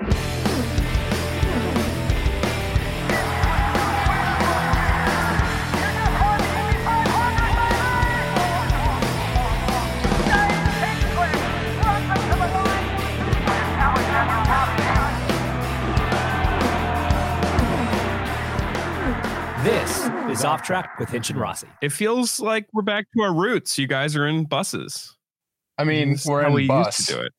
This is Off Track with Hinch and Rossi. It feels like we're back to our roots. You guys are in buses. I mean, we're in we bus. used to do it.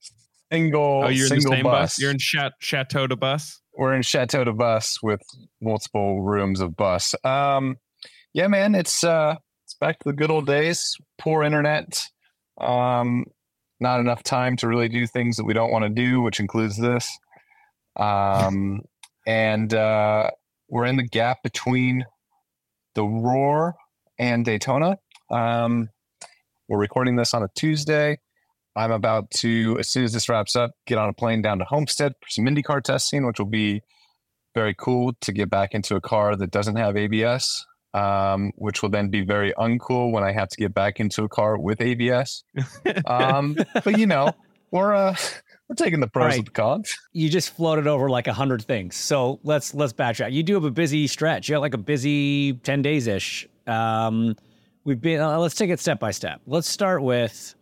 Single, Oh, you're in the single same bus. bus. You're in Chat Chateau de Bus. we're in Chateau de Bus with multiple rooms of bus. Um, yeah, man, it's uh, it's back to the good old days. Poor internet, um, not enough time to really do things that we don't want to do, which includes this. Um, and uh, we're in the gap between the Roar and Daytona. Um, we're recording this on a Tuesday. I'm about to, as soon as this wraps up, get on a plane down to Homestead for some IndyCar testing, which will be very cool to get back into a car that doesn't have ABS, um, which will then be very uncool when I have to get back into a car with ABS. Um, but you know, we're uh, we're taking the pros Right. with the cons. You just floated over like a hundred things. So let's let's backtrack. You do have a busy stretch. You got like a busy ten days ish. Um, we've been. Uh, let's take it step by step. Let's start with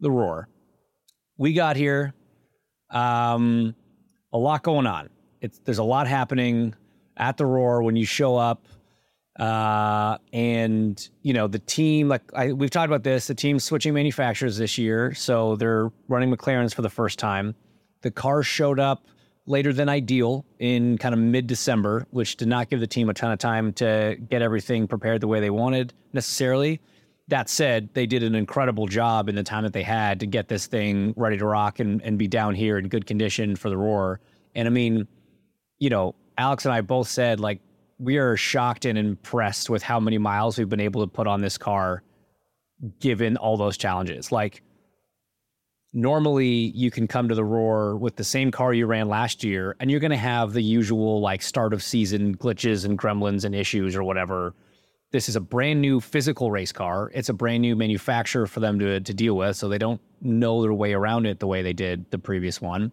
the roar. We got here. Um, a lot going on. It's there's a lot happening at the roar when you show up. Uh, and you know the team, like I, we've talked about this, the team's switching manufacturers this year, so they're running McLarens for the first time. The car showed up later than ideal in kind of mid-December, which did not give the team a ton of time to get everything prepared the way they wanted necessarily. That said, they did an incredible job in the time that they had to get this thing ready to rock and, and be down here in good condition for the roar. And I mean, you know, Alex and I both said like we are shocked and impressed with how many miles we've been able to put on this car given all those challenges. Like normally you can come to the roar with the same car you ran last year and you're going to have the usual like start of season glitches and gremlins and issues or whatever. This is a brand new physical race car. It's a brand new manufacturer for them to to deal with, so they don't know their way around it the way they did the previous one.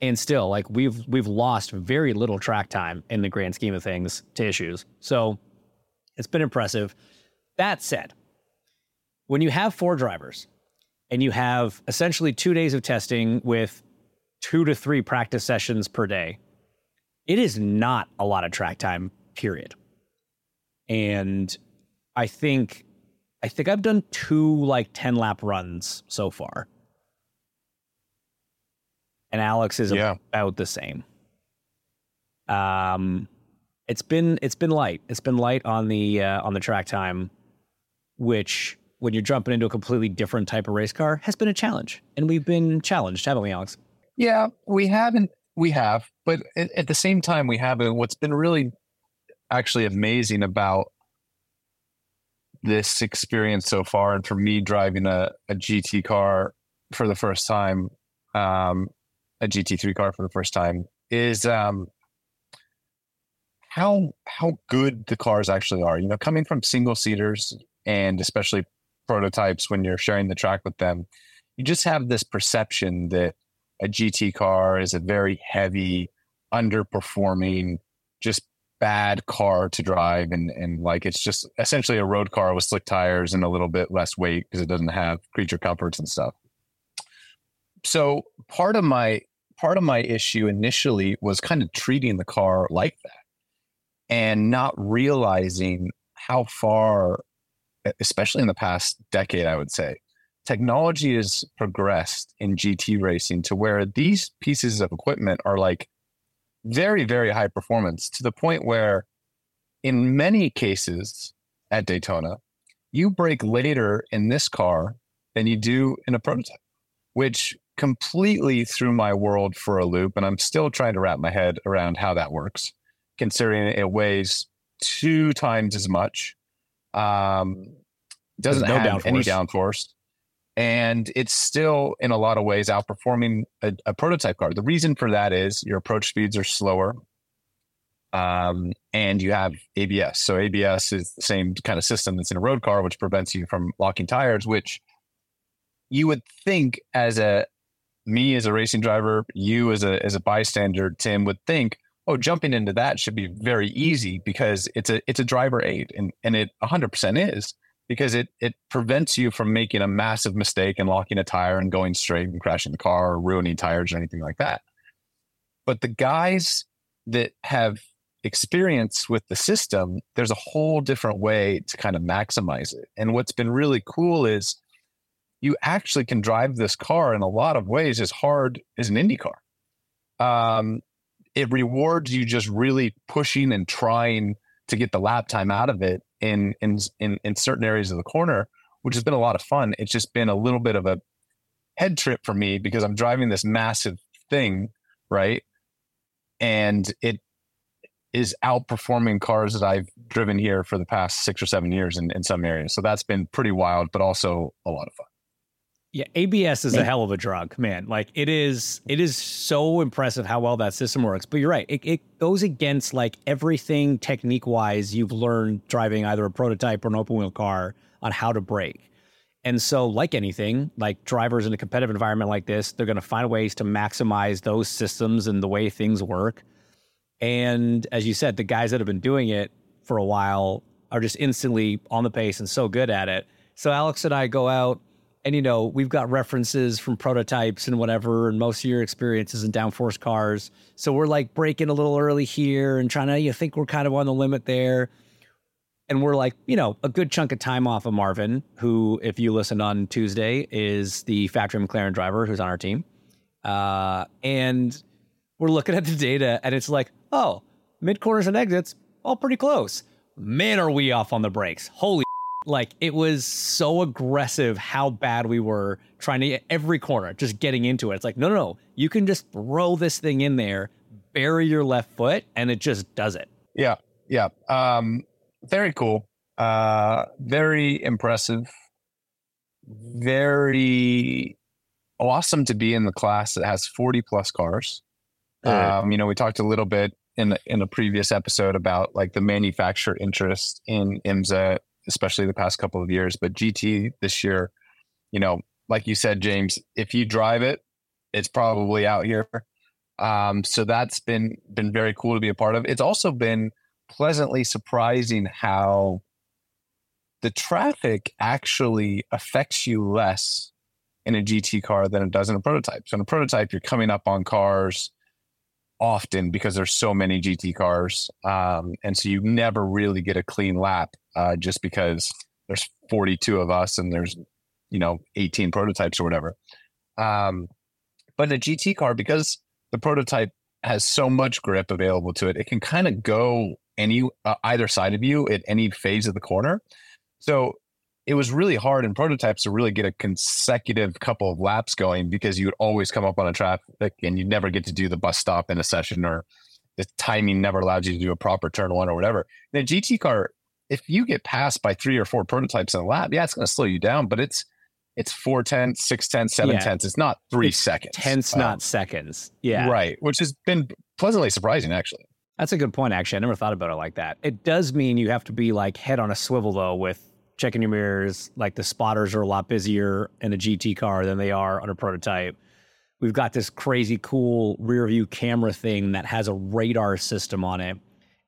And still like we've we've lost very little track time in the grand scheme of things to issues. So it's been impressive. That said when you have four drivers and you have essentially two days of testing with two to three practice sessions per day it is not a lot of track time period and i think i think i've done two like 10 lap runs so far and Alex is Yeah. about the same. Um, it's been it's been light. It's been light on the uh, on the track time, which when you're jumping into a completely different type of race car has been a challenge, and we've been challenged, haven't we, Alex? Yeah, we haven't. We have, but at, at the same time, we haven't. What's been really actually amazing about this experience so far, and for me driving a, a GT car for the first time, um, a GT3 car for the first time, is um, how how good the cars actually are. You know, coming from single seaters and especially prototypes when you're sharing the track with them, you just have this perception that a GT car is a very heavy, underperforming, just bad car to drive and and like it's just essentially a road car with slick tires and a little bit less weight because it doesn't have creature comforts and stuff. So part of my part of my issue initially was kind of treating the car like that and not realizing how far, especially in the past decade, I would say, technology has progressed in GT racing to where these pieces of equipment are like very, very high performance to the point where, in many cases at Daytona, you brake later in this car than you do in a prototype, which completely threw my world for a loop. And I'm still trying to wrap my head around how that works, considering it weighs two times as much. Um, doesn't no have downforce. any downforce. And it's still, in a lot of ways, outperforming a, a prototype car. The reason for that is your approach speeds are slower um, and you have ABS. So ABS is the same kind of system that's in a road car, which prevents you from locking tires. Which you would think, as a me as a racing driver, you as a as a bystander, Tim would think, oh, jumping into that should be very easy because it's a it's a driver aid, and and it 100 percent is because it it prevents you from making a massive mistake and locking a tire and going straight and crashing the car or ruining tires or anything like that. But the guys that have experience with the system, there's a whole different way to kind of maximize it. And what's been really cool is you actually can drive this car in a lot of ways as hard as an Indy car. Um, it rewards you just really pushing and trying to get the lap time out of it in, in in in certain areas of the corner, which has been a lot of fun. It's just been a little bit of a head trip for me because I'm driving this massive thing, right? And it is outperforming cars that I've driven here for the past six or seven years in, in some areas. So that's been pretty wild, but also a lot of fun. Yeah, ABS is a hell of a drug, man. Like it is, it is so impressive how well that system works. But you're right; it, it goes against like everything technique wise you've learned driving either a prototype or an open wheel car on how to brake. And so, like anything, like drivers in a competitive environment like this, they're going to find ways to maximize those systems and the way things work and as you said, the guys that have been doing it for a while are just instantly on the pace and so good at it. So Alex and I go out and you know, we've got references from prototypes and whatever, and most of your experiences in downforce cars. So we're like braking a little early here and trying to, you think we're kind of on the limit there. And we're like, you know, a good chunk of time off of Marvin, who, if you listened on Tuesday, is the factory McLaren driver who's on our team. Uh, and we're looking at the data and it's like, oh, mid corners and exits, all pretty close. Man, are we off on the brakes? Holy like it was so aggressive how bad we were trying to get every corner, just getting into it. It's like, no, no, no. You can just throw this thing in there, bury your left foot, and it just does it. Yeah. Yeah. Um, very cool. Uh, very impressive. Very awesome to be in the class that has 40 plus cars. Um, you know, we talked a little bit in in a previous episode about like the manufacturer interest in IMSA, especially the past couple of years. But GT this year, you know, like you said, James, if you drive it, it's probably out here. Um, so that's been been very cool to be a part of. It's also been pleasantly surprising how the traffic actually affects you less in a GT car than it does in a prototype. So in a prototype, you're coming up on cars often because there's so many GT cars, um, and so you never really get a clean lap uh, just because there's 42 of us and there's you know 18 prototypes or whatever. Um, but a GT car, because the prototype has so much grip available to it, it can kind of go any uh, either side of you at any phase of the corner. So it was really hard in prototypes to really get a consecutive couple of laps going because you would always come up on a traffic and you'd never get to do the bus stop in a session or the timing never allowed you to do a proper turn one or whatever. In a GT car, if you get passed by three or four prototypes in a lab, yeah, it's going to slow you down, but it's it's four tenths, six tenths, seven yeah. tenths. It's not three it's seconds. Tenths, um, not seconds. Yeah. Right. Which has been pleasantly surprising, actually. That's a good point, actually. I never thought about it like that. It does mean you have to be like head on a swivel, though, with checking your mirrors. Like the spotters are a lot busier in a GT car than they are on a prototype. We've got this crazy cool rear view camera thing that has a radar system on it.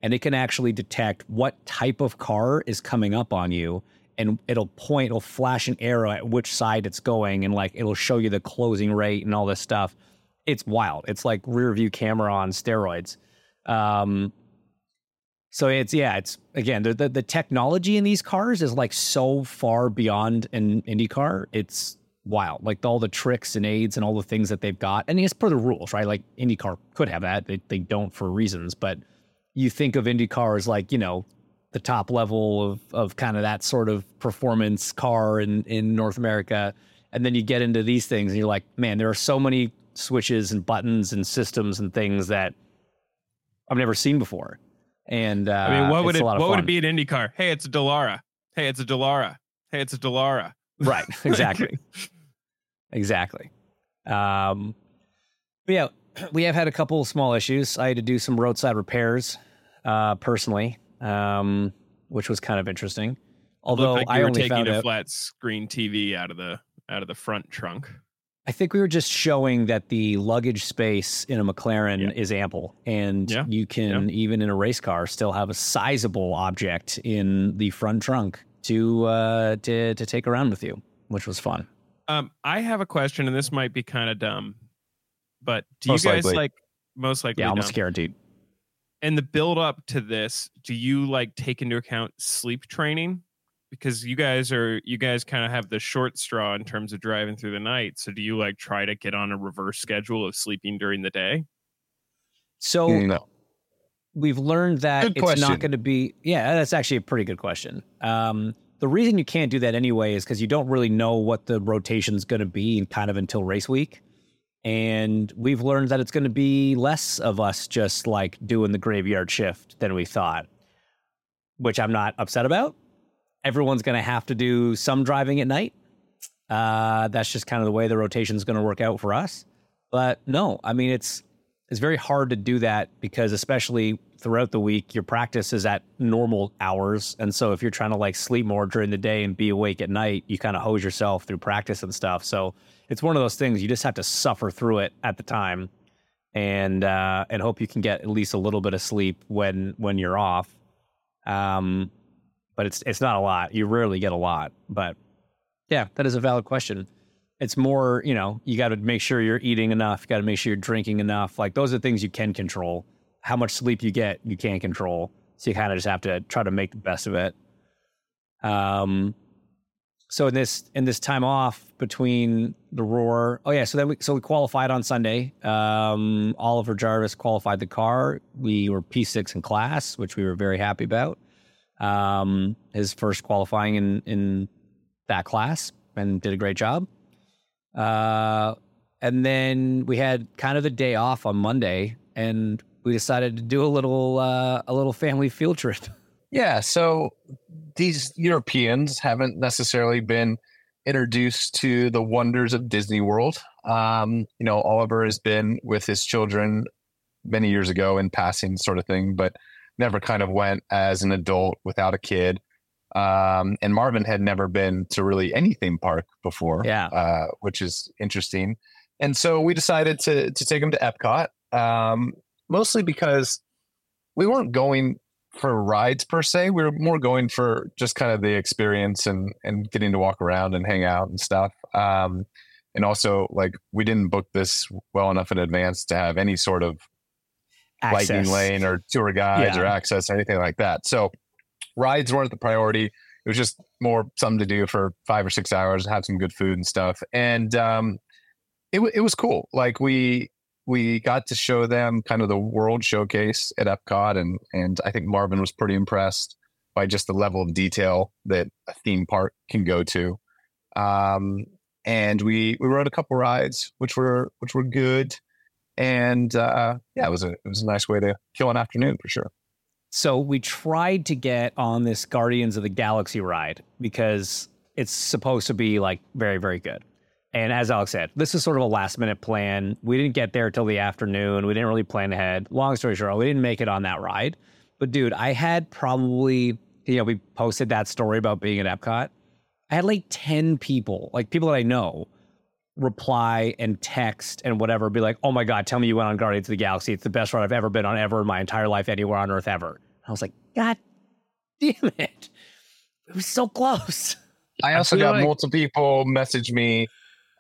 And it can actually detect what type of car is coming up on you. And it'll point, it'll flash an arrow at which side it's going. And like it'll show you the closing rate and all this stuff. it's wild. It's like rear view camera on steroids. Um, so it's yeah, it's again the, the the technology in these cars is like so far beyond an IndyCar. It's wild, like all the tricks and aids and all the things that they've got. And it's per the rules, right? Like IndyCar could have that, they they don't for reasons. But you think of IndyCar as like you know the top level of of kind of that sort of performance car in in North America, and then you get into these things and you're like, man, there are so many switches and buttons and systems and things that I've never seen before. And uh, I mean, what would it what would it be an IndyCar? Hey, it's a Dallara. Hey, it's a Dallara. Hey, it's a Dallara. Right. Exactly. exactly. Um, yeah, we have had a couple of small issues. I had to do some roadside repairs, uh, personally, um, which was kind of interesting. Although like I you were only taking found a out, flat screen TV out of the out of the front trunk. I think we were just showing that the luggage space in a McLaren Yeah. is ample, and Yeah. you can even in a race car still have a sizable object in the front trunk to uh, to to take around with you, which was fun. Um, I have a question, and this might be kind of dumb, but do Most you guys likely. like most likely Yeah, almost dumb. guaranteed. In the build up to this, do you like take into account sleep training? Because you guys are you guys kind of have the short straw in terms of driving through the night. So do you like try to get on a reverse schedule of sleeping during the day? So No. we've learned that Good it's question. not going to be yeah that's actually a pretty good question um, the reason you can't do that anyway is because you don't really know what the rotation's going to be kind of until race week and we've learned that it's going to be less of us just like doing the graveyard shift than we thought which i'm not upset about. Everyone's going to have to do some driving at night. Uh, that's just kind of the way the rotation is going to work out for us. But no i mean it's it's very hard to do that because especially throughout the week your practice is at normal hours. And so if you're trying to like sleep more during the day and be awake at night you kind of hose yourself through practice and stuff. So it's one of those things you just have to suffer through it at the time and uh and hope you can get at least a little bit of sleep when when you're off. Um but it's it's not a lot. You rarely get a lot but yeah that is a valid question. It's more you know you got to make sure you're eating enough you got to make sure you're drinking enough. Like those are things you can control. How much sleep you get you can't control. So you kind of just have to try to make the best of it. Um so in this in this time off between the roar oh yeah so then we so we qualified on sunday. Um oliver jarvis qualified the car. We were p6 in class which we were very happy about. Um his first qualifying in in that class and did a great job. Uh, and then we had kind of the day off on Monday, and we decided to do a little uh, a little family field trip. Yeah, so these Europeans haven't necessarily been introduced to the wonders of Disney World. Um, you know, Oliver has been with his children many years ago in passing, sort of thing, but never kind of went as an adult without a kid. Um, and Marvin had never been to really any theme park before, Yeah. uh, which is interesting. And so we decided to to take him to Epcot, um, mostly because we weren't going for rides per se. We were more going for just kind of the experience and and getting to walk around and hang out and stuff. Um, and also, like, we didn't book this well enough in advance to have any sort of lightning lane or tour guides Yeah. or access or anything like that. So rides weren't the priority. It was just more something to do for five or six hours, have some good food and stuff. And um, it wa- it was cool. Like we we got to show them kind of the world showcase at Epcot, and and I think Marvin was pretty impressed by just the level of detail that a theme park can go to. Um, and we we rode a couple rides, which were which were good and uh, yeah, it was a it was a nice way to kill an afternoon for sure. So we tried to get on this Guardians of the Galaxy ride because it's supposed to be like very, very good. And as Alex said, this is sort of a last minute plan. We didn't get there till the afternoon. We didn't really plan ahead. Long story short, we didn't make it on that ride. But dude, I had probably, you know, we posted that story about being at Epcot. I had like 10 people, like people that I know, reply and text and whatever, be like, oh my God, tell me you went on Guardians of the Galaxy. It's the best ride I've ever been on ever in my entire life, anywhere on earth ever. I was like, God damn it. It was so close. I also feel got like- multiple people message me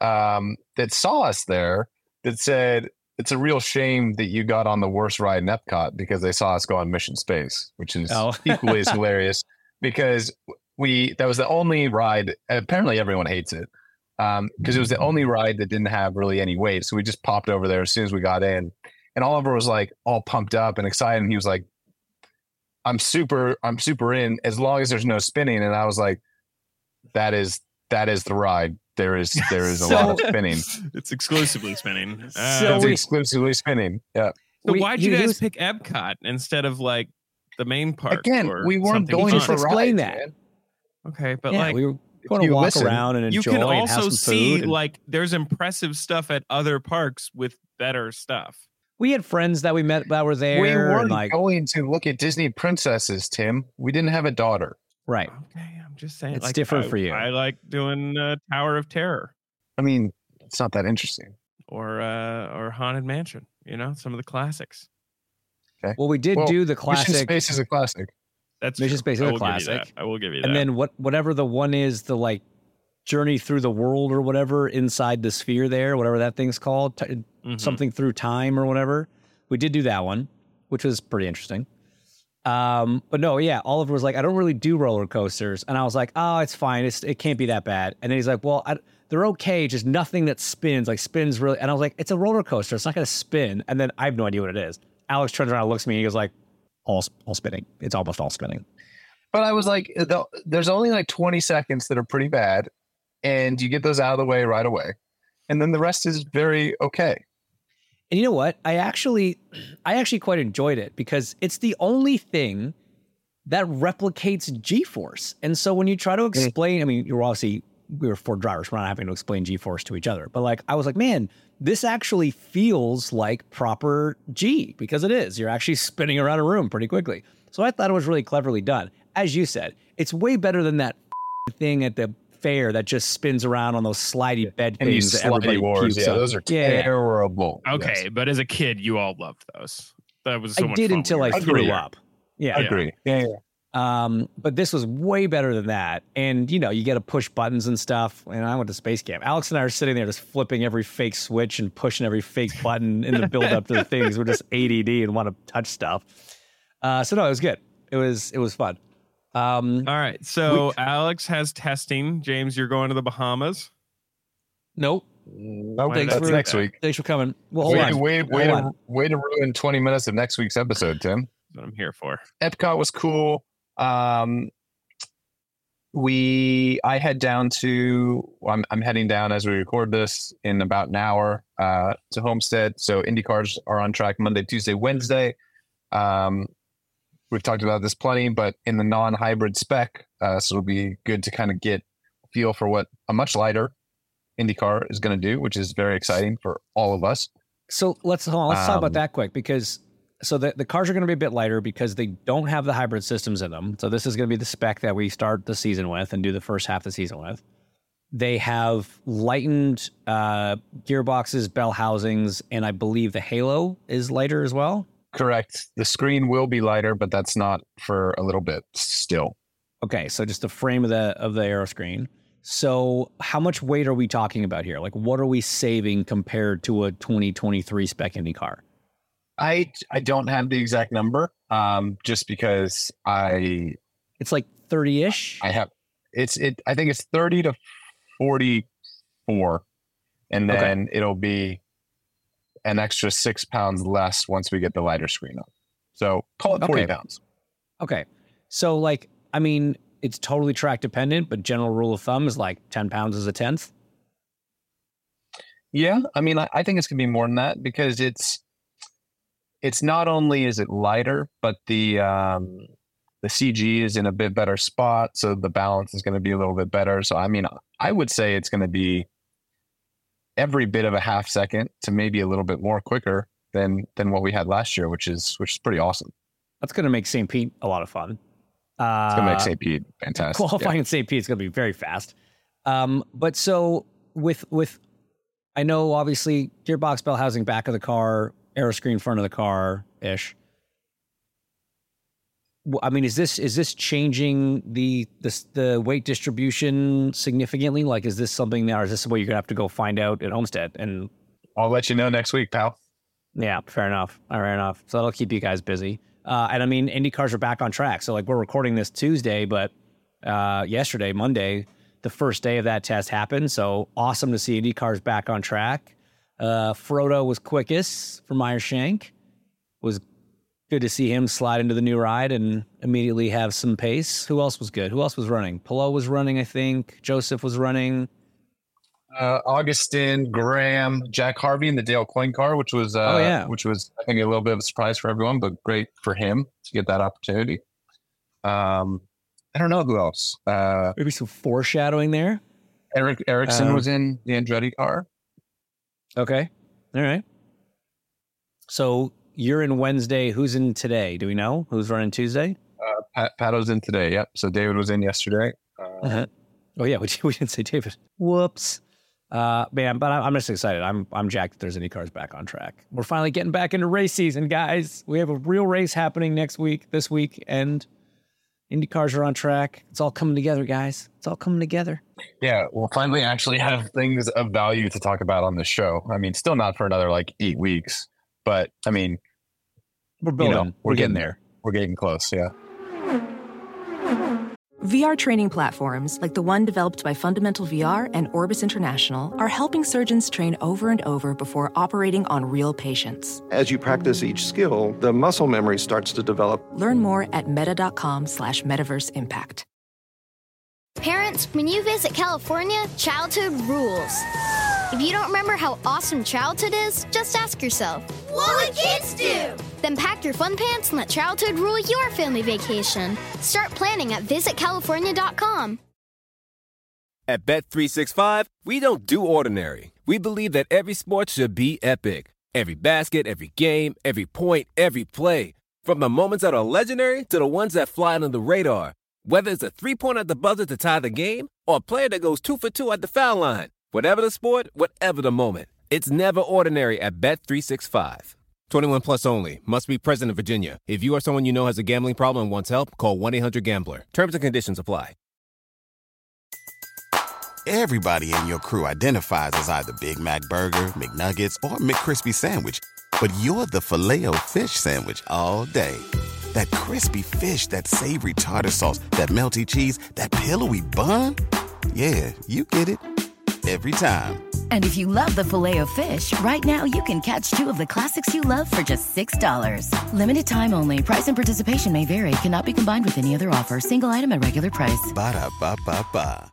um, that saw us there that said it's a real shame that you got on the worst ride in Epcot because they saw us go on Mission Space, which is Oh. equally as hilarious because we that was the only ride. Apparently, everyone hates it because it was the only ride that didn't have really any weight. So we just popped over there as soon as we got in, and Oliver was like all pumped up and excited, and he was like, "I'm super, I'm super in as long as there's no spinning." And I was like, "That is that is the ride. There is there is a lot of spinning. It's exclusively spinning. Uh, So it's we- exclusively spinning. Yeah." so we- why'd you he guys was- pick Epcot instead of like the main park? Again, or we weren't going Just for fun? explain that. man. Okay, but yeah, like we were going to walk listen, around and you enjoy can and have also some see food. and- like there's impressive stuff at other parks with better stuff. we had friends that we met that were there. We weren't like going to look at Disney princesses, Tim. We didn't have a daughter. Right. Okay, I'm just saying It's like, different I- for you. I like doing uh, Tower of Terror I mean, it's not that interesting. or uh, or Haunted Mansion. You know, some of the classics. Okay. Well, we did Well, do the classic. Mission classic, Space is a classic. That's Mission true. Space is I a will give you that. classic. I will give you that. and then what? Whatever the one is, the like journey through the world or whatever inside the sphere there, whatever that thing's called, t- Mhm. something through time or whatever. We did do that one, which was pretty interesting. Um, but no, yeah, Oliver was like, I don't really do roller coasters, and I was like, oh, it's fine, it's it can't be that bad. And then he's like, well, I, they're okay, just nothing that spins, like spins really. And I was like, it's a roller coaster, it's not gonna spin. And then I have no idea what it is. Alex turns around, and looks at me, and he goes like, all all spinning. It's almost all spinning. But I was like, the, there's only like 20 seconds that are pretty bad, and you get those out of the way right away. And then the rest is very okay. And you know what? I actually, I actually quite enjoyed it because it's the only thing that replicates G-force. And so when you try to mm-hmm. explain, I mean, you're obviously we were four drivers, we're not having to explain G-force to each other, but like I was like, man, this actually feels like proper G because it is. You're actually spinning around a room pretty quickly. So I thought it was really cleverly done. As you said, it's way better than that thing at the fair that just spins around on those slidey bed And things that everybody slidey wars, yeah, on. those are Yeah. terrible. okay, Yes. but as a kid, you all loved those. That was so I much did fun until I you threw younger. up. Yeah. Yeah. agree. Yeah, yeah. Um, but this was way better than that. And you know, you get to push buttons and stuff. And I went to space camp. Alex and I are sitting there just flipping every fake switch and pushing every fake button in the build up to the things. We're just ADD and want to touch stuff. Uh, so no, it was good. It was it was fun. Um, All right, so Alex has testing. James, you're going to the Bahamas. nope. Nope, Thanks that's for- next week. Thanks for coming. Well, hold Way, on. way, way, Hold to, on. way to ruin 20 minutes of next week's episode, Tim. That's what I'm here for. Epcot was cool. Um, we I head down to I'm I'm heading down as we record this in about an hour uh, to Homestead. So Indy cars are on track Monday, Tuesday, Wednesday. Um, we've talked about this plenty, but in the non-hybrid spec, uh, so it'll be good to kind of get feel for what a much lighter IndyCar is going to do, which is very exciting for all of us. So let's hold on, let's talk Um, about that quick because so the, the cars are going to be a bit lighter because they don't have the hybrid systems in them. So this is going to be the spec that we start the season with and do the first half of the season with. They have lightened uh, gearboxes, bell housings, and I believe the halo is lighter as well. Correct. The screen will be lighter, but that's not for a little bit still. Okay, so just the frame of the of the aero screen. So how much weight are we talking about here? Like what are we saving compared to a 2023 spec Indy car? I I don't have the exact number, um, just because I It's like 30-ish. I have it's it. I think it's thirty to forty four, and Okay. then it'll be an extra six pounds less once we get the lighter screen up. So call it forty Okay. pounds. Okay. So like, I mean, it's totally track dependent, but general rule of thumb is like 10 pounds is a tenth. Yeah, I mean, I, I think it's gonna be more than that because it's it's not only is it lighter, but the um, the CG is in a bit better spot, so the balance is going to be a little bit better. So I mean, I would say it's going to be every bit of a half second to maybe a little bit more quicker than than what we had last year, which is which is pretty awesome. That's going to make St. Pete a lot of fun. Uh, It's going to make St. Pete fantastic. qualifying in St. Pete is going to be very fast. Um, but so with with, I know obviously gearbox bell housing back of the car, aero screen front of the car ish. I mean, is this is this changing the the the weight distribution significantly? Like, is this something now, or is this what you're gonna have to go find out at Homestead? And I'll let you know next week, pal. Yeah, fair enough. Fair enough. So that'll keep you guys busy. Uh, and I mean, Indy cars are back on track. So like we're recording this Tuesday, but uh, yesterday, Monday, the first day of that test happened. So awesome to see Indy cars back on track. Uh, Frodo was quickest for Meyer Shank. Was good to see him slide into the new ride and immediately have some pace. Who else was good? Who else was running? Palou was running, I think. Josef was running. Uh, Augustin, Graham, Jack Harvey in the Dale Coyne car, which was uh, Oh, yeah. which was I think a little bit of a surprise for everyone, but great for him to get that opportunity. Um, I don't know who else. Uh, Maybe some foreshadowing there. Eric Ericsson Um, was in the Andretti car. Okay. All right. So you're in Wednesday. Who's in today? Do we know who's running Tuesday? Pat, Pat was in today. Yep. So David was in yesterday. Uh, Uh-huh. Oh yeah, we, we didn't say David. Whoops. Uh, man, but I- I'm just excited. I'm I'm jacked that there's Indy cars back on track. We're finally getting back into race season, guys. We have a real race happening next week, this week, and Indy cars are on track. It's all coming together, guys. It's all coming together. Yeah, we'll finally actually have things of value to talk about on the show. I mean, still not for another like eight weeks, but I mean, We're You building. know, we're, we're getting getting there. we're getting close. Yeah. VR training platforms, like the one developed by Fundamental VR and Orbis International, are helping surgeons train over and over before operating on real patients. As you practice each skill, the muscle memory starts to develop. Learn more at meta.com slash metaverse impact. Parents, when you visit California, childhood rules. If you don't remember how awesome childhood is, just ask yourself, What would kids do? Then pack your fun pants and let childhood rule your family vacation. Start planning at visitcalifornia.com. At Bet365, we don't do ordinary. We believe that every sport should be epic. Every basket, every game, every point, every play. From the moments that are legendary to the ones that fly under the radar. Whether it's a three pointer at the buzzer to tie the game or a player that goes two for two at the foul line. Whatever the sport, whatever the moment. It's never ordinary at Bet365. 21 plus only. Must be present in Virginia. If you or someone you know has a gambling problem and wants help, call 1 800 Gambler. Terms and conditions apply. Everybody in your crew identifies as either Big Mac Burger, McNuggets, or McCrispy Sandwich. But you're the filet fish Sandwich all day. That crispy fish, that savory tartar sauce, that melty cheese, that pillowy bun. Yeah, you get it. Every time. And if you love the filet of fish, right now you can catch two of the classics you love for just $6. Limited time only. Price and participation may vary. Cannot be combined with any other offer. Single item at regular price. Ba-da-ba-ba-ba.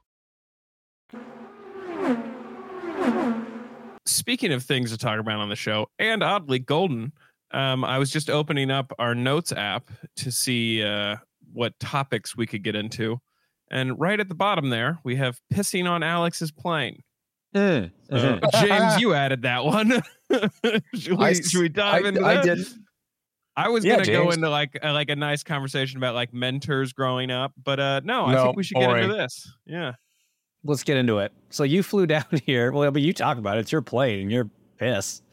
Speaking of things to talk about on the show, and oddly, Golden, um, I was just opening up our notes app to see uh, what topics we could get into. And right at the bottom there, we have pissing on Alex's plane. Uh, So, James, you added that one. should, we, I- should we dive I- into I that? did. I was Yeah, gonna go into like uh, like a nice conversation about like mentors growing up, but uh no, I think we should get into this. Yeah. Let's get into it. So you flew down here. Well, but you talk about it. It's your plane and you're pissed.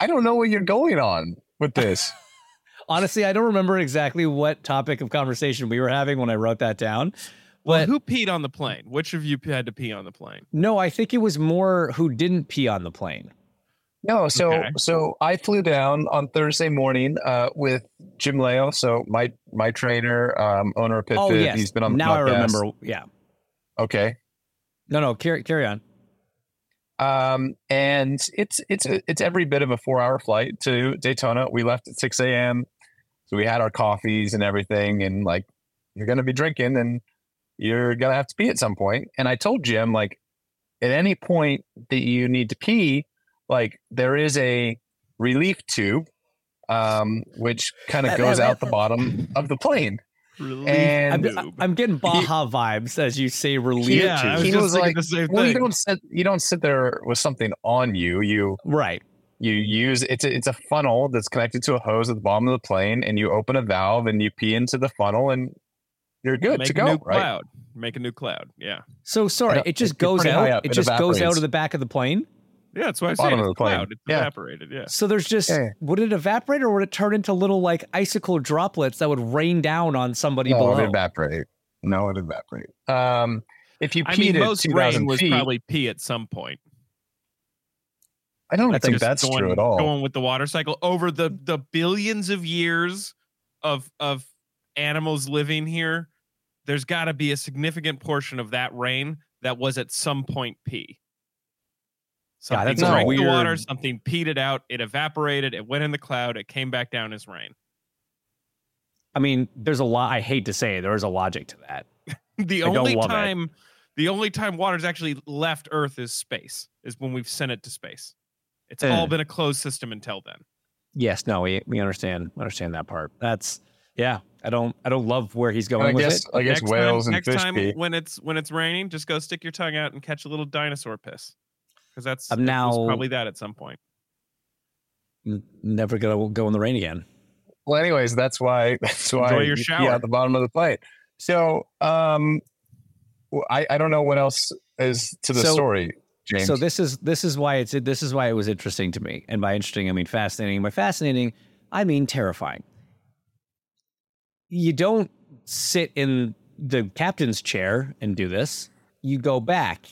I don't know what you're going on with this. Honestly, I don't remember exactly what topic of conversation we were having when I wrote that down. Well, But who peed on the plane? Which of you had to pee on the plane? no, I think it was more who didn't pee on the plane. No, so Okay. so I flew down on Thursday morning uh, with Jim Leo, so my my trainer, um, owner of PitFit. oh yes, He's been on the now I podcast. remember. Yeah, Okay, no, no, carry carry on. um, and it's it's it's every bit of a four hour flight to Daytona. We left at six a.m., so we had our coffees and everything, and like you're gonna be drinking, and you're gonna have to pee at some point. And I told Jim like, at any point that you need to pee, like there is a relief tube, um, which kind of goes out the bottom of the plane. And I'm, I'm getting Baja vibes as you say relief. Yeah, I was he just was thinking like, the same well, you thing. don't sit, you don't sit there with something on you. You right. You use it's a, it's a funnel that's connected to a hose at the bottom of the plane, and you open a valve and you pee into the funnel, and you're good Make to a go. new Right? cloud. Make a new cloud. Yeah. So sorry, it just it's goes out. up. It It just goes out of the back of the plane. Yeah, that's why I Bottom said of it's the plane. cloud. It's Yeah. evaporated. Yeah. So there's just Yeah. would it evaporate or would it turn into little like icicle droplets that would rain down on somebody No, below? it evaporate. No, it evaporate. Um, if you I peed mean, at most rain was feet, probably pee at some point. I don't That's think that's going, true at all. Going with the water cycle over the the billions of years of of animals living here, there's got to be a significant portion of that rain that was at some point pee. Yeah, Something that's a drank the water, something peed it out, it evaporated, it went in the cloud, it came back down as rain. I mean, there's a lot. I hate to say it, there is a logic to that. The I only love it. time the only time water's actually left Earth is space, is when we've sent it to space. It's all been a closed system until then. Yes, no, we we understand understand that part. That's yeah. I don't I don't love where he's going I with guess it. I guess next whales time, and next fish time pee. when it's when it's raining, just go stick your tongue out and catch a little dinosaur piss. Because that's I'm now- probably that at some point. Never gonna go in the rain again. Well, anyways, that's why that's why Enjoy your you pee shower. at the bottom of the plate. So, um, I I don't know what else is to the So- story, James. So this is this is why it's this is why it was interesting to me. And by interesting, I mean fascinating. By fascinating, I mean terrifying. You don't sit in the captain's chair and do this. You go back,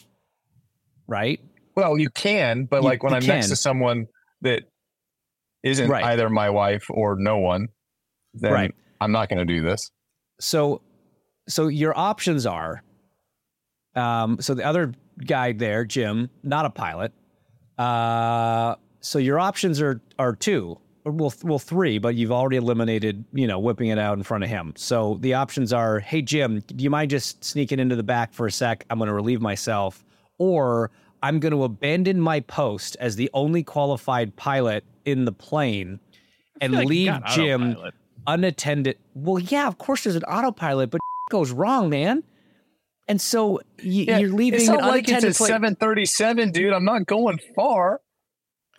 right? well, you can, but You- like when I'm next to someone that isn't Right. either my wife or no one, then Right. I'm not going to do this. so so your options are um so the other guy there jim not a pilot uh so your options are are two or well, well three but you've already eliminated you know whipping it out in front of him so the options are hey jim do you mind just sneaking into the back for a sec i'm going to relieve myself or i'm going to abandon my post as the only qualified pilot in the plane and like leave jim autopilot. unattended. Well, yeah, of course there's an autopilot, but goes wrong, man. And so y- you're leaving It's not like it's a plane. 737, dude. I'm not going far.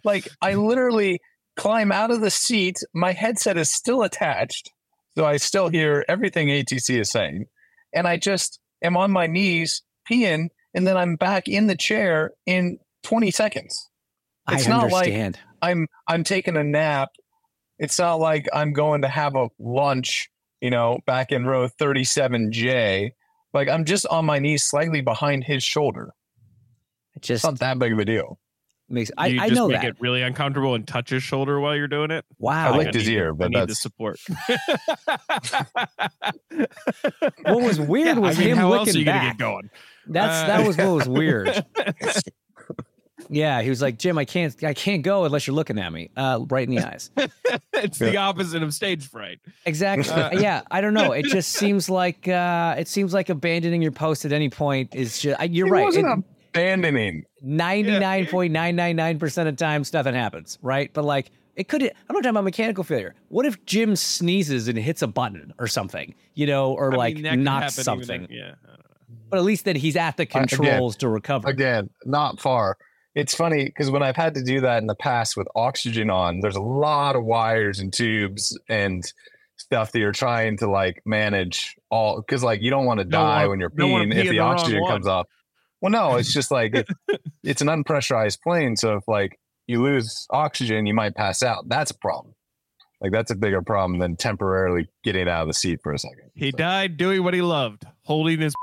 Like I literally climb out of the seat. My headset is still attached, so I still hear everything ATC is saying, and I just am on my knees peeing, and then I'm back in the chair in 20 seconds. It's I not like understand. I'm I'm taking a nap. It's not like I'm going to have a lunch, you know, back in row 37J. Like I'm just on my knees slightly behind his shoulder. It just It's not that big of a deal. makes Do I, you I know make that. it really uncomfortable and touch his shoulder while you're doing it. Wow. I licked his need ear, but I need the support. what was weird Yeah, was I mean, him how else are looking you gonna back. get going? That's Uh, that was what was weird. yeah, he was like, Jim, I can't I can't go unless you're looking at me, uh, right in the eyes. it's the opposite of stage fright. Exactly. Uh, yeah, I don't know. It just seems like uh, it seems like abandoning your post at any point is just. I- You're It right. wasn't It- abandoning. 99.999% of times nothing happens, right? But like it could I'm not talking about mechanical failure. What if Jim sneezes and hits a button or something, you know, or I like that could knocks happen even something. yeah. I don't know. But at least then he's at the again- controls to recover. Again, not far. It's funny because when I've had to do that in the past with oxygen on, there's a lot of wires and tubes and stuff that you're trying to like manage all because like you don't want to Don't die when you're peeing pee if the oxygen comes off. Well, no, it's just like it, it's an unpressurized plane, so if like you lose oxygen, you might pass out. That's a problem. Like that's a bigger problem than temporarily getting out of the seat for a second. He died doing what he loved, holding his.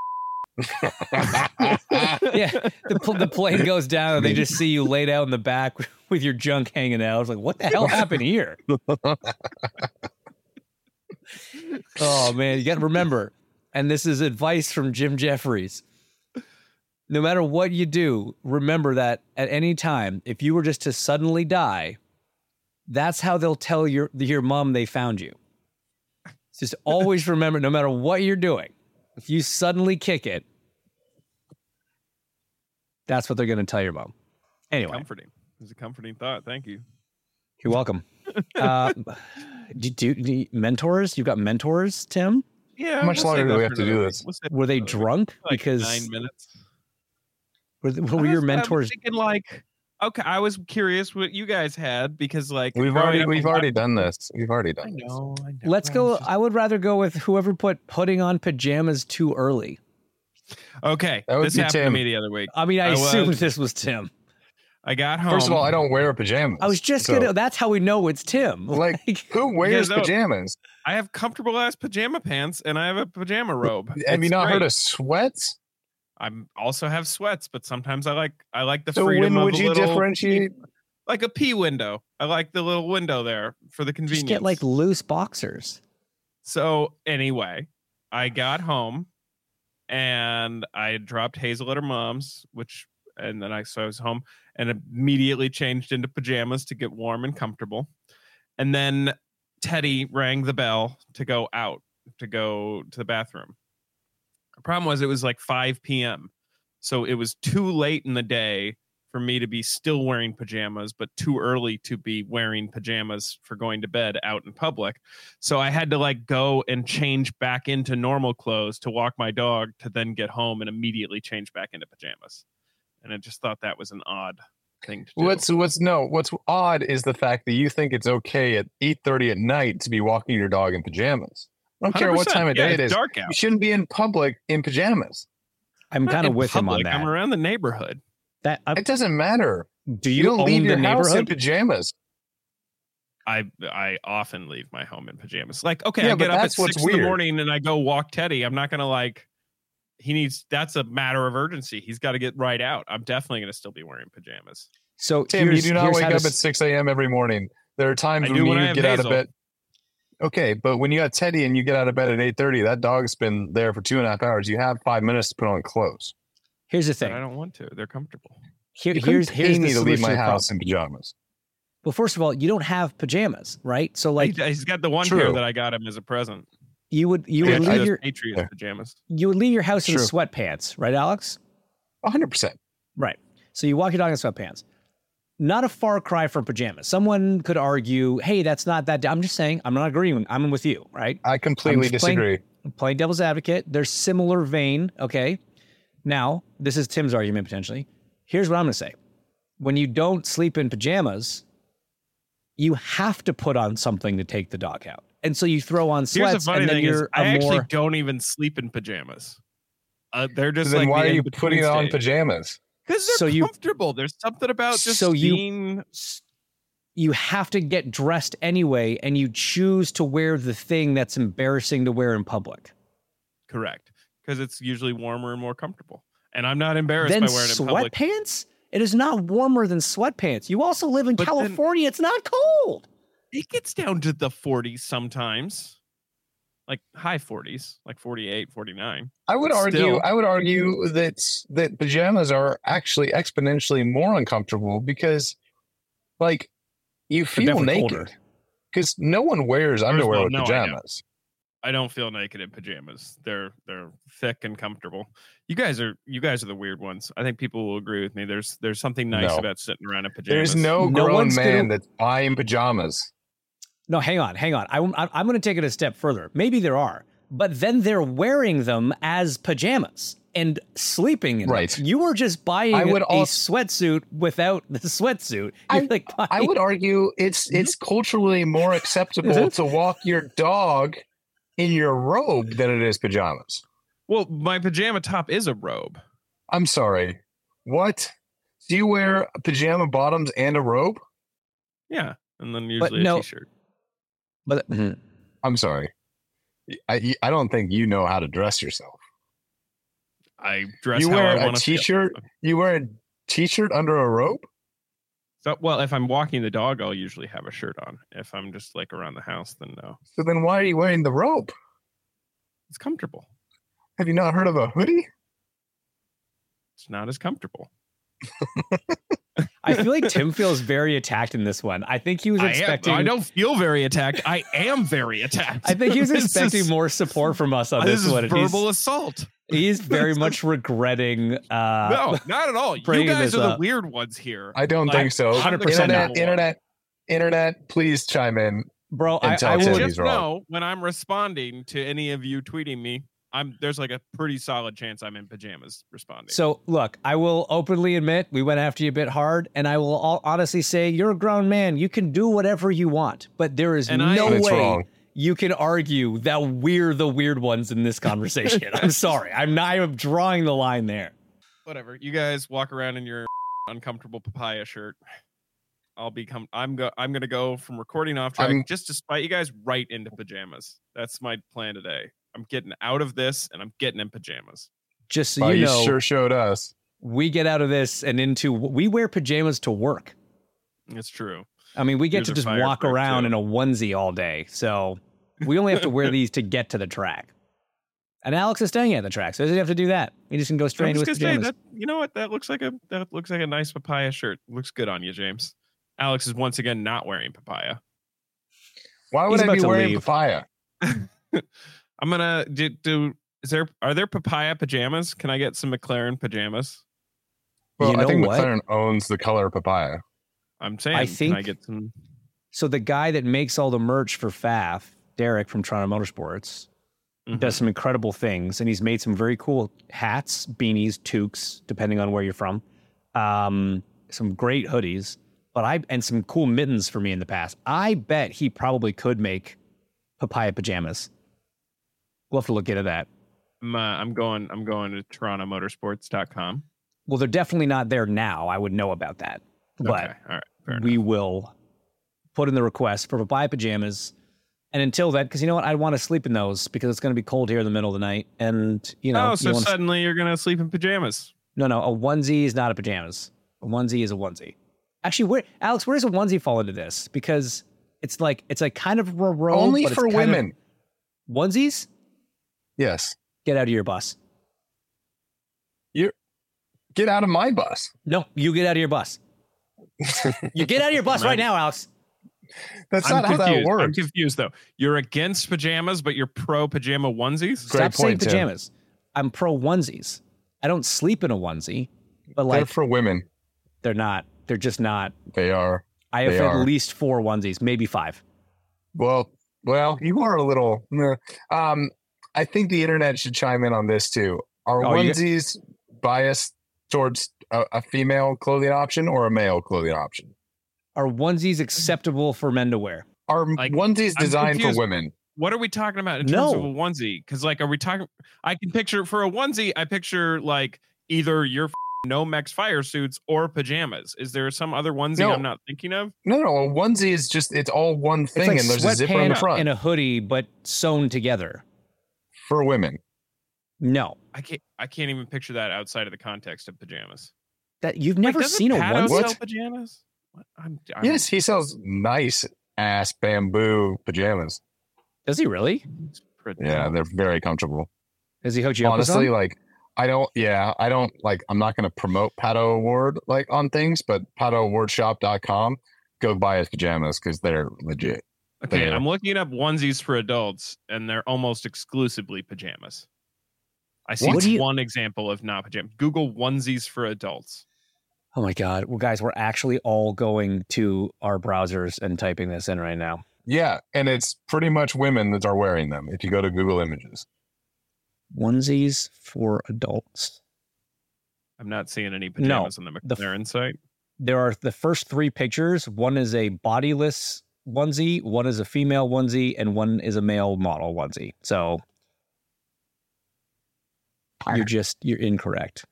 yeah, the, the plane goes down and they just see you laid out in the back with your junk hanging out. It's like, what the hell happened here? oh man, you got to remember, and this is advice from Jim Jefferies. No matter what you do, remember that at any time, if you were just to suddenly die, that's how they'll tell your your mom they found you. Just always remember, no matter what you're doing, you suddenly kick it, that's what they're going to tell your mom. Anyway, Comforting. It's a comforting thought. Thank you. you're welcome. uh, do, do, do mentors? You've got mentors, Tim? Yeah. How much we'll longer do we have to do this? We'll Were they that for another week. drunk? Like because nine minutes. were, th- were your mentors? thinking like, okay, I was curious what you guys had because like We've already we've a already done this. We've already I done this. know. I know. Let's I go. just- I would rather go with whoever put putting on pajamas too early. Okay, That would this be happened to Tim. me the other week. I mean, I, I assumed was- this was Tim. I got home. First of all, I don't wear pajamas. I was just so, gonna. That's how we know it's Tim. Like, who wears don't. pajamas? I have comfortable ass pajama pants and I have a pajama robe. Have you It's not heard of sweats? I also have sweats, but sometimes I like I like the So freedom when of would a you little- differentiate? like a pee window. I like the little window there for the convenience. Just get like loose boxers. So anyway, I got home and I dropped Hazel at her mom's, which and then I so I was home and immediately changed into pajamas to get warm and comfortable. And then Teddy rang the bell to go out to go to the bathroom. The problem was it was like 5 p.m. So it was too late in the day for me to be still wearing pajamas, but too early to be wearing pajamas for going to bed out in public. So I had to like go and change back into normal clothes to walk my dog to then get home and immediately change back into pajamas. And I just thought that was an odd thing to do. What's what's no what's odd is the fact that you think it's okay at eight thirty at night to be walking your dog in pajamas. I don't care what time of Yeah, day it it's is. dark out. You shouldn't be in public in pajamas. I'm kind of in with him on that. I'm around the neighborhood. that I, It doesn't matter. do You, you, don't own leave the your house in neighborhood? pajamas. I I often leave my home in pajamas. Like, okay, Yeah, I get up at that's what's six in the weird. morning and I go walk Teddy. I'm not gonna like. He needs. That's a matter of urgency. He's got to get right out. I'm definitely gonna still be wearing pajamas. So Tim, you do not wake how to up at 6 a.m. every morning. There are times I when do when I you have get out of Hazel. bed. Okay, but when you got Teddy and you get out of bed at 8:30, that dog's been there for two and a half hours. You have five minutes to put on clothes. Here's the But thing. I don't want to. They're comfortable. Here, You here's pay here's me the to leave solution my house problem. in pajamas. Well, first of all, you don't have pajamas, right? So like He- he's got the one pair that I got him as a present. you would you Yeah, would leave your Patriots pajamas. you would leave your house in sweatpants, right, Alex? 100. percent Right. So you walk your dog in sweatpants. Not a far cry from pajamas. Someone could argue, "Hey, that's not that." I'm just saying. I'm not agreeing. I'm with you, right? I completely just playing- disagree. I'm playing devil's advocate. They're similar vein. Okay. Now, this is Tim's argument potentially. Here's what I'm going to say. When you don't sleep in pajamas, you have to put on something to take the dog out. And so you throw on Here's sweats the funny and then thing: is you're I a actually more don't even sleep in pajamas. Uh, they're just then like why the are you in-between putting on pajamas? Because they're So you- comfortable. There's something about just So you- being. you have to get dressed anyway and you choose to wear the thing that's embarrassing to wear in public. Correct. Because it's usually warmer and more comfortable. And I'm not embarrassed Then by wearing it in public. sweatpants? It is not warmer than sweatpants. You also live in But then- California. it's not cold. It gets down to the 40s sometimes. Like high 40s, like 48, 49. I would But argue. still- I would argue that that pajamas are actually exponentially more uncomfortable because, like, you feel naked because no one wears of underwear all, with no, pajamas. I don't feel naked in pajamas. They're they're thick and comfortable. You guys are you guys are the weird ones. I think people will agree with me. There's there's something nice No. about sitting around in pajamas. There's no, No grown man gonna- that's buying pajamas. No, hang on, hang on. I, am I'm going to take it a step further. Maybe there are, but then they're wearing them as pajamas and sleeping in Right. them. You were just buying I would a als- sweatsuit without the sweatsuit. You're like I would argue it's mm-hmm. it's culturally more acceptable mm-hmm. to walk your dog in your robe than it is pajamas. well, my pajama top is a robe. I'm sorry. What? Do you wear pajama bottoms and a robe? Yeah. And then But usually no- a t-shirt. But mm-hmm. I'm sorry. I I don't think you know how to dress yourself. I dress you how wear I a want to t-shirt. You wear a t-shirt under a robe. So, well, if I'm walking the dog, I'll usually have a shirt on. If I'm just like around the house, then no. So then why are you wearing the robe? It's comfortable. Have you not heard of a hoodie? It's not as comfortable. I feel like Tim feels very attacked in this one. I think he was I, am, expecting. I don't feel very attacked. I am very attacked. I think he was expecting is- more support from us on This this, is one. and he's- verbal assault. He's very much regretting. Uh, no, not at all. You guys are the up. weird ones here. I don't I- think so. 100% Internet, internet, internet. Please chime in. bro, I, I will. just know when I'm responding to any of you tweeting me, I'm there's like a pretty solid chance I'm in pajamas responding. So look, I will openly admit we went after you a bit hard, and I will all honestly say you're a grown man. You can do whatever you want, but there is And no But it's way wrong. you can argue that we're the weird ones in this conversation. I'm sorry. I'm not. I'm drawing the line there. whatever. You guys walk around in your uncomfortable papaya shirt. I'll become. I'm go. I'm gonna go from recording off track I'm- just to spite you guys right into pajamas. That's my plan today. I'm getting out of this and I'm getting in pajamas. Just so Well, you you know, sure showed us. we get out of this and into we wear pajamas to work. It's true. I mean, we get Yours to just walk around too. in a onesie all day. So we only have to wear these to get to the track. And Alex is staying at the track, so he doesn't have to do that. He just can go straight I into his gonna say pajamas. that. You know what? That looks like a that looks like a nice papaya shirt. Looks good on you, James. Alex is once again not wearing papaya. Why would He's I be wearing leave. papaya? I'm gonna do, do. Is there are there papaya pajamas? Can I get some McLaren pajamas? Well, You I think what? McLaren owns the color papaya. I'm saying. I can I think- get some? So the guy that makes all the merch for FAF, Derek from Toronto Motorsports, Mhm. does some incredible things, and he's made some very cool hats, beanies, toques, depending on where you're from. Um, some great hoodies, but I and some cool mittens for me in the past. I bet he probably could make papaya pajamas. We'll have to look into that. I'm, uh, I'm going. I'm going to TorontoMotorsports.com. Well, they're definitely not there now. I would know about that, but okay. All right. Fair we will put in the request for papaya pajamas. And until then, because you know what, I want to sleep in those because it's going to be cold here in the middle of the night, and you know, oh, so wanna- suddenly you're gonna sleep in pajamas? no, no, a onesie is not a pajamas. A onesie is a onesie. Actually, where Alex, where does a onesie fall into this? Because it's like it's like kind of a robe, Only but it's for kind of- women. onesies, Yes. get out of your bus. You Get out of my bus. No, you get out of your bus. You get out of your bus right now, Alex. That's I'm not how that confused. I'm confused though. You're against pajamas, but you're pro pajama onesies. Great Stop saying point, Tim. pajamas. I'm pro onesies. I don't sleep in a onesie, but They're like for women. they're not. They're just not. They are. I have They at are. least four onesies, maybe five. Well, well, you are a little. Um, I think the internet should chime in on this too. Are Oh, you- onesies biased towards a, a female clothing option or a male clothing option? Are onesies acceptable for men to wear? Are Like, onesies designed for women? What are we talking about in terms of a onesie? Because like, are we talking? I can picture for a onesie. I picture like either your no Nomex fire suits or pajamas. Is there some other onesie No. I'm not thinking of? No, no. A onesie is just it's all one thing, like and there's a zipper in the front and a hoodie, but sewn together. For women. No, I can't. I can't even picture that outside of the context of pajamas. that you've never doesn't seen a Pato onesie. sell pajamas? What? I'm, I'm, Yes, he sells nice ass bamboo pajamas. Does he really? Yeah, they're very comfortable. Does he hook you up Honestly, some? like I don't. Yeah, I don't like. I'm not going to promote Pato O'Ward like on things, but PatoAwardShop.com. Go buy his pajamas because they're legit. Okay, There. I'm looking up onesies for adults, and they're almost exclusively pajamas. I see you- one example of not pajamas. Google onesies for adults. Oh my god! Well, guys, we're actually all going to our browsers and typing this in right now. Yeah, and it's pretty much women that are wearing them. If you go to Google Images, Onesies for adults. I'm not seeing any No, pajamas on the the f- McLaren site. there are the first three pictures. One is a bodiless onesie, one is a female onesie, and one is a male model onesie. So you're just you're incorrect.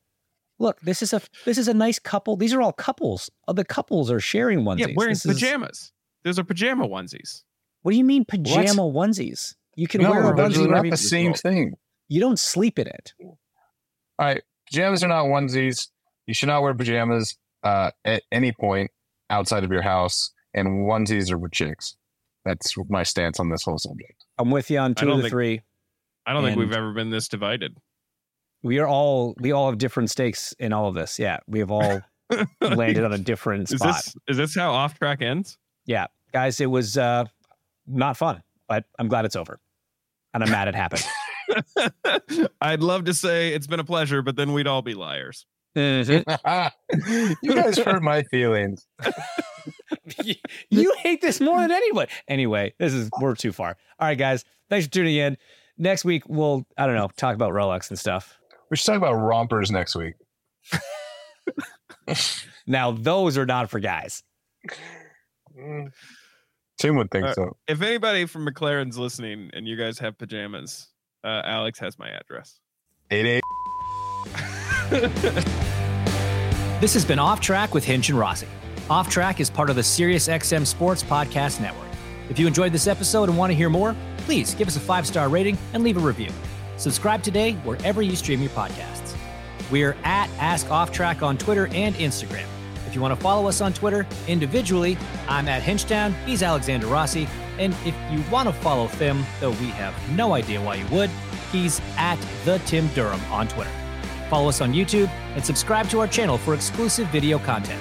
Look, this is a this is a nice couple. These are all couples. Uh, The couples are sharing onesies. Yeah, wearing This is- pajamas. Those are pajama onesies. what do you mean pajama onesies? You can wear a onesie are not the same thing. you don't sleep in it. All right, pajamas are not onesies. You should not wear pajamas uh, at any point outside of your house, and onesies are with chicks. That's my stance on this whole subject. I'm with you on two don't of the think- three. I don't think we've ever been this divided. We are all we all have different stakes in all of this. Yeah, we have all landed on a different Is spot. this is this how off track ends? Yeah, guys, it was uh, not fun, but I'm glad it's over, and I'm mad it happened. I'd love to say it's been a pleasure, but then we'd all be liars. Mhm. you guys hurt my feelings. you hate this more than anyone. Anyway, this is we're too far. All right, guys, thanks for tuning in. Next week we'll I don't know talk about Rolex and stuff. We should talk about rompers next week. Now those are not for guys. Tim would think Uh, so. If anybody from McLaren's listening and you guys have pajamas, uh, Alex has my address. Eight eight. This has been Off Track with Hinch and Rossi. Off Track is part of the SiriusXM Sports Podcast Network. If you enjoyed this episode and want to hear more, please give us a five star rating and leave a review. Subscribe today wherever you stream your podcasts. We're at Ask Off Track on Twitter and Instagram. If you want to follow us on Twitter individually, I'm at Hinchtown, he's Alexander Rossi. And if you want to follow Thim, though we have no idea why you would, he's at the Tim Durham on Twitter. Follow us on YouTube and subscribe to our channel for exclusive video content.